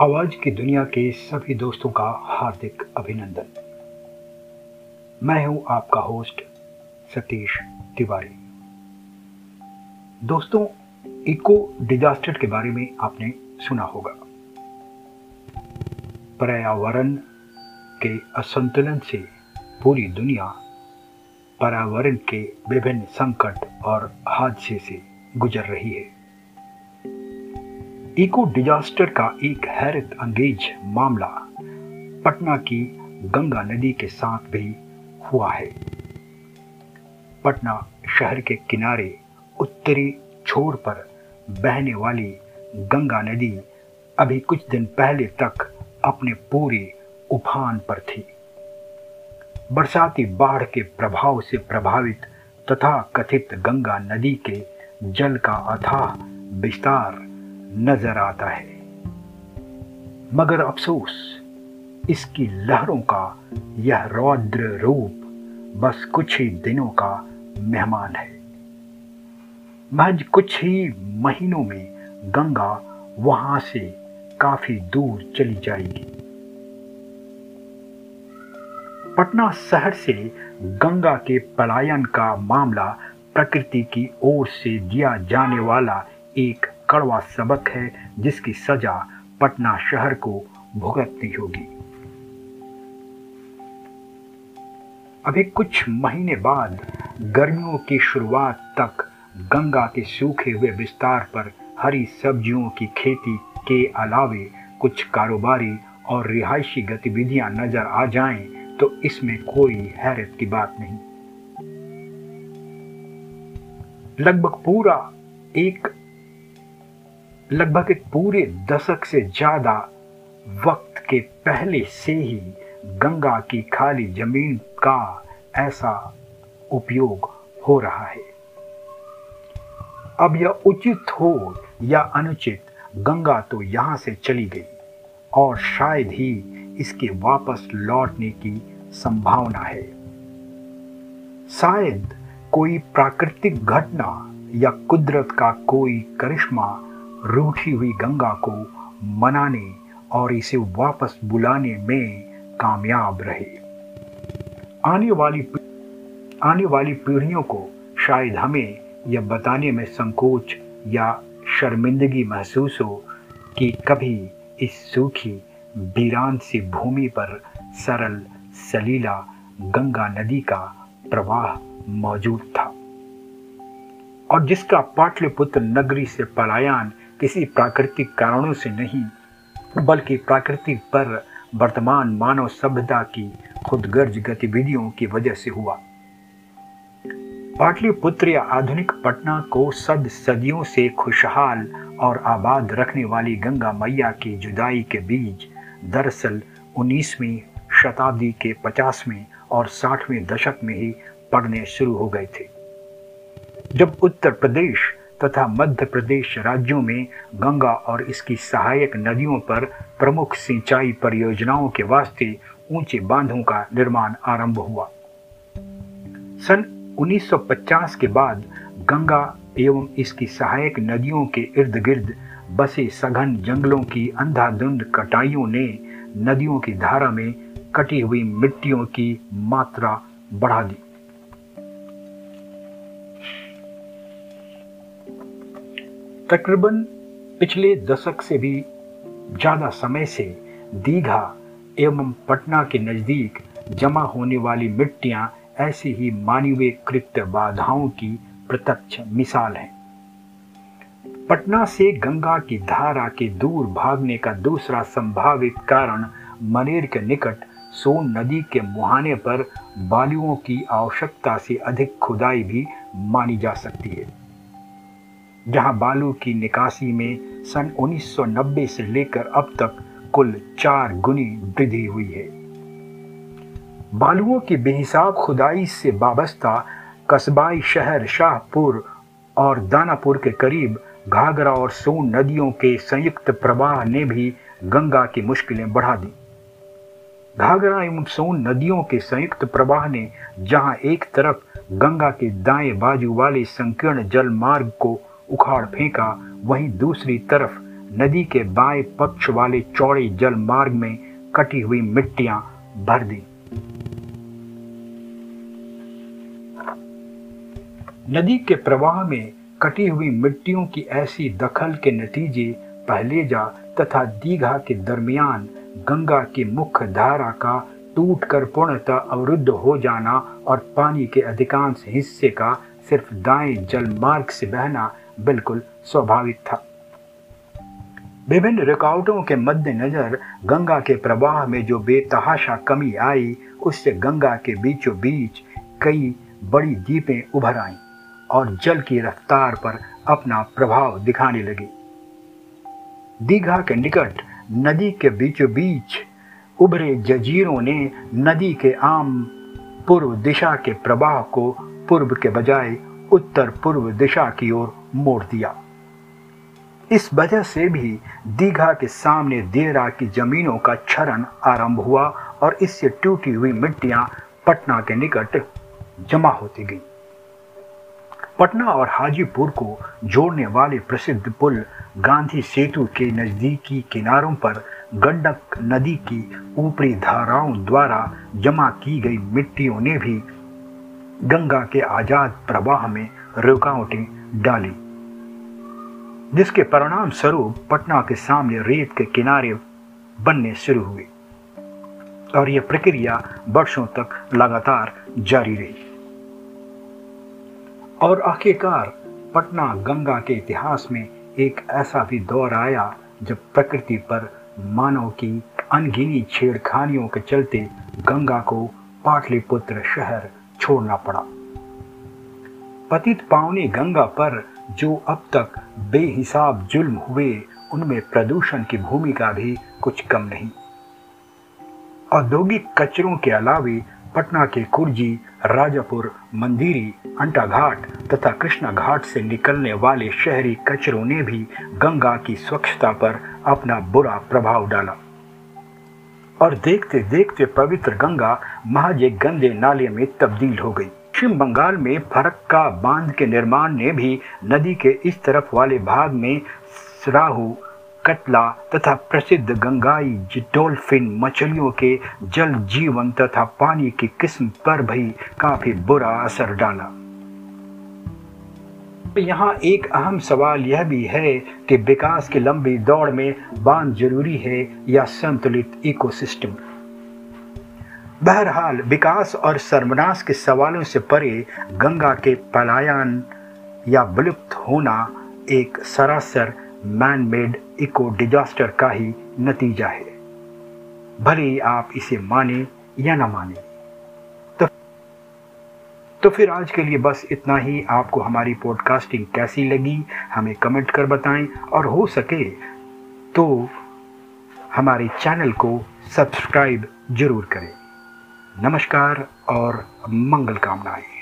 आवाज़ की दुनिया के सभी दोस्तों का हार्दिक अभिनंदन। मैं हूँ आपका होस्ट, सतीश तिवारी। दोस्तों, इको डिजास्टर के बारे में आपने सुना होगा। पर्यावरण के असंतुलन से पूरी दुनिया पर्यावरण के विभिन्न संकट और हादसे से गुजर रही है। इको डिजास्टर का एक हैरत अंगेज मामला पटना की गंगा नदी के साथ भी हुआ है। पटना शहर के किनारे उत्तरी छोर पर बहने वाली गंगा नदी अभी कुछ दिन पहले तक अपने पूरे उफान पर थी। बरसाती बाढ़ के प्रभाव से प्रभावित तथा कथित गंगा नदी के जल का अथाह विस्तार नज़र आता है। मगर अफसोस, इसकी लहरों का यह रौद्र रूप बस कुछ ही दिनों का मेहमान है। महज कुछ ही महीनों में गंगा वहाँ से काफ़ी दूर चली जाएगी। पटना शहर से गंगा के पलायन का मामला प्रकृति की ओर से दिया जाने वाला एक कड़वा सबक है, जिसकी सजा पटना शहर को भुगतनी होगी। अभी कुछ महीने बाद गर्मियों की शुरुआत तक गंगा के सूखे हुए विस्तार पर हरी सब्जियों की खेती के अलावे कुछ कारोबारी और रिहायशी गतिविधियाँ नज़र आ जाएँ तो इसमें कोई हैरत की बात नहीं। लगभग पूरा एक लगभग एक पूरे दशक से ज़्यादा वक्त के पहले से ही गंगा की खाली ज़मीन का ऐसा उपयोग हो रहा है। अब यह उचित हो या अनुचित, गंगा तो यहाँ से चली गई और शायद ही इसके वापस लौटने की संभावना है। शायद कोई प्राकृतिक घटना या कुदरत का कोई करिश्मा रूठी हुई गंगा को मनाने और इसे वापस बुलाने में कामयाब रहे। आने वाली आने वाली पीढ़ियों को शायद हमें यह बताने में संकोच या शर्मिंदगी महसूस हो कि कभी इस सूखी, वीरान सी भूमि पर सरल, सलीला गंगा नदी का प्रवाह मौजूद था। और जिसका पाटलिपुत्र नगरी से पलायन किसी प्राकृतिक कारणों से नहीं, बल्कि प्रकृति पर वर्तमान मानव सभ्यता की खुदगर्ज गतिविधियों की वजह से हुआ। पाटलिपुत्र या आधुनिक पटना को सद सदियों से खुशहाल और आबाद रखने वाली गंगा मैया की जुदाई के बीज दरअसल 19वीं शताब्दी के 50वें और 60वें दशक में ही पड़ने शुरू हो गए थे। जब उत्तर प्रदेश तथा मध्य प्रदेश राज्यों में गंगा और इसकी सहायक नदियों पर प्रमुख सिंचाई परियोजनाओं के वास्ते ऊँचे बांधों का निर्माण आरंभ हुआ। सन 1950 के बाद गंगा एवं इसकी सहायक नदियों के इर्द गिर्द बसे सघन जंगलों की अंधाधुंध कटाइयों ने नदियों की धारा में कटी हुई मिट्टियों की मात्रा बढ़ा दी। तकरीबन पिछले दशक से भी ज़्यादा समय से दीघा एवं पटना के नज़दीक जमा होने वाली मिट्टियाँ ऐसी ही मानवीय कृत्य बाधाओं की प्रत्यक्ष मिसाल है। पटना से गंगा की धारा के दूर भागने का दूसरा संभावित कारण मनेर के निकट सोन नदी के मुहाने पर बालुओं की आवश्यकता से अधिक खुदाई भी मानी जा सकती है। जहाँ बालू की निकासी में सन 1990 से लेकर अब तक कुल चार गुनी वृद्धि हुई है। बालुओं की बेहिसाब खुदाई से वाबस्ता कस्बाई शहर शाहपुर और दानापुर के करीब घाघरा और सोन नदियों के संयुक्त प्रवाह ने भी गंगा की मुश्किलें बढ़ा दी। घाघरा एवं सोन नदियों के संयुक्त प्रवाह ने जहाँ एक तरफ़ गंगा के दाएँ बाजू वाले संकीर्ण जल मार्ग को उखाड़ फेंका, वहीं दूसरी तरफ़ नदी के बाएँ पक्ष वाले चौड़े जल मार्ग में कटी हुई मिट्टियाँ भर दी। नदी के प्रवाह में कटी हुई मिट्टियों की ऐसी दखल के नतीजे पहलेजा तथा दीघा के दरमियान गंगा की मुख्य धारा का टूटकर पूर्णतः अवरुद्ध हो जाना और पानी के अधिकांश हिस्से का सिर्फ़ दाएँ जल मार्ग से बहना बिल्कुल स्वाभाविक था। विभिन्न रुकावटों के मद्देनजर गंगा के प्रवाह में जो बेतहाशा कमी आई, उससे गंगा के बीचों बीच कई बड़ी द्वीपें उभर आईं और जल की रफ्तार पर अपना प्रभाव दिखाने लगी। दीघा के निकट नदी के बीचों बीच उभरे जजीरों ने नदी के आम पूर्व दिशा के प्रवाह को पूर्व के बजाय उत्तर पूर्व दिशा की ओर मोड़ दिया। इस वजह से भी दीघा के सामने देरा की जमीनों का क्षरण आरंभ हुआ और इससे टूटी हुई मिट्टियाँ पटना के निकट जमा होती गई। पटना और हाजीपुर को जोड़ने वाले प्रसिद्ध पुल गांधी सेतु के नजदीकी किनारों पर गंडक नदी की ऊपरी धाराओं द्वारा जमा की गई मिट्टियों ने भी गंगा के आज़ाद प्रवाह में रुकावटें डाली। जिसके परिणाम स्वरूप पटना के सामने रेत के किनारे बनने शुरू हुए और यह प्रक्रिया वर्षों तक लगातार जारी रही। और आखिरकार पटना गंगा के इतिहास में एक ऐसा भी दौर आया जब प्रकृति पर मानव की अनगिनी छेड़खानियों के चलते गंगा को पाटलिपुत्र शहर छोड़ना पड़ा। पतित पावनी गंगा पर जो अब तक बेहिसाब जुल्म हुए, उनमें प्रदूषण की भूमिका भी कुछ कम नहीं। औद्योगिक कचरों के अलावे पटना के कुर्जी राजापुर, मंदिरी अंटा घाट तथा कृष्णा घाट से निकलने वाले शहरी कचरों ने भी गंगा की स्वच्छता पर अपना बुरा प्रभाव डाला। और देखते देखते पवित्र गंगा महज एक गंदे नाले में तब्दील हो गई। पश्चिम बंगाल में फरक्का बाँध के निर्माण ने भी नदी के इस तरफ़ वाले भाग में राहु कतला तथा प्रसिद्ध गंगाई डॉल्फिन मछलियों के जल जीवन तथा पानी की किस्म पर भी काफ़ी बुरा असर डाला। यहाँ एक अहम सवाल यह भी है कि विकास की लंबी दौड़ में बाँध ज़रूरी है या संतुलित इकोसिस्टम? बहरहाल विकास और सर्वनाश के सवालों से परे गंगा के पलायन या विलुप्त होना एक सरासर मैन मेड इको डिजास्टर का ही नतीजा है। भले आप इसे माने या ना माने। तो तो फिर आज के लिए बस इतना ही। आपको हमारी पॉडकास्टिंग कैसी लगी, हमें कमेंट कर बताएँ, और हो सके तो हमारे चैनल को सब्सक्राइब ज़रूर करें। नमस्कार और मंगल कामनाएँ।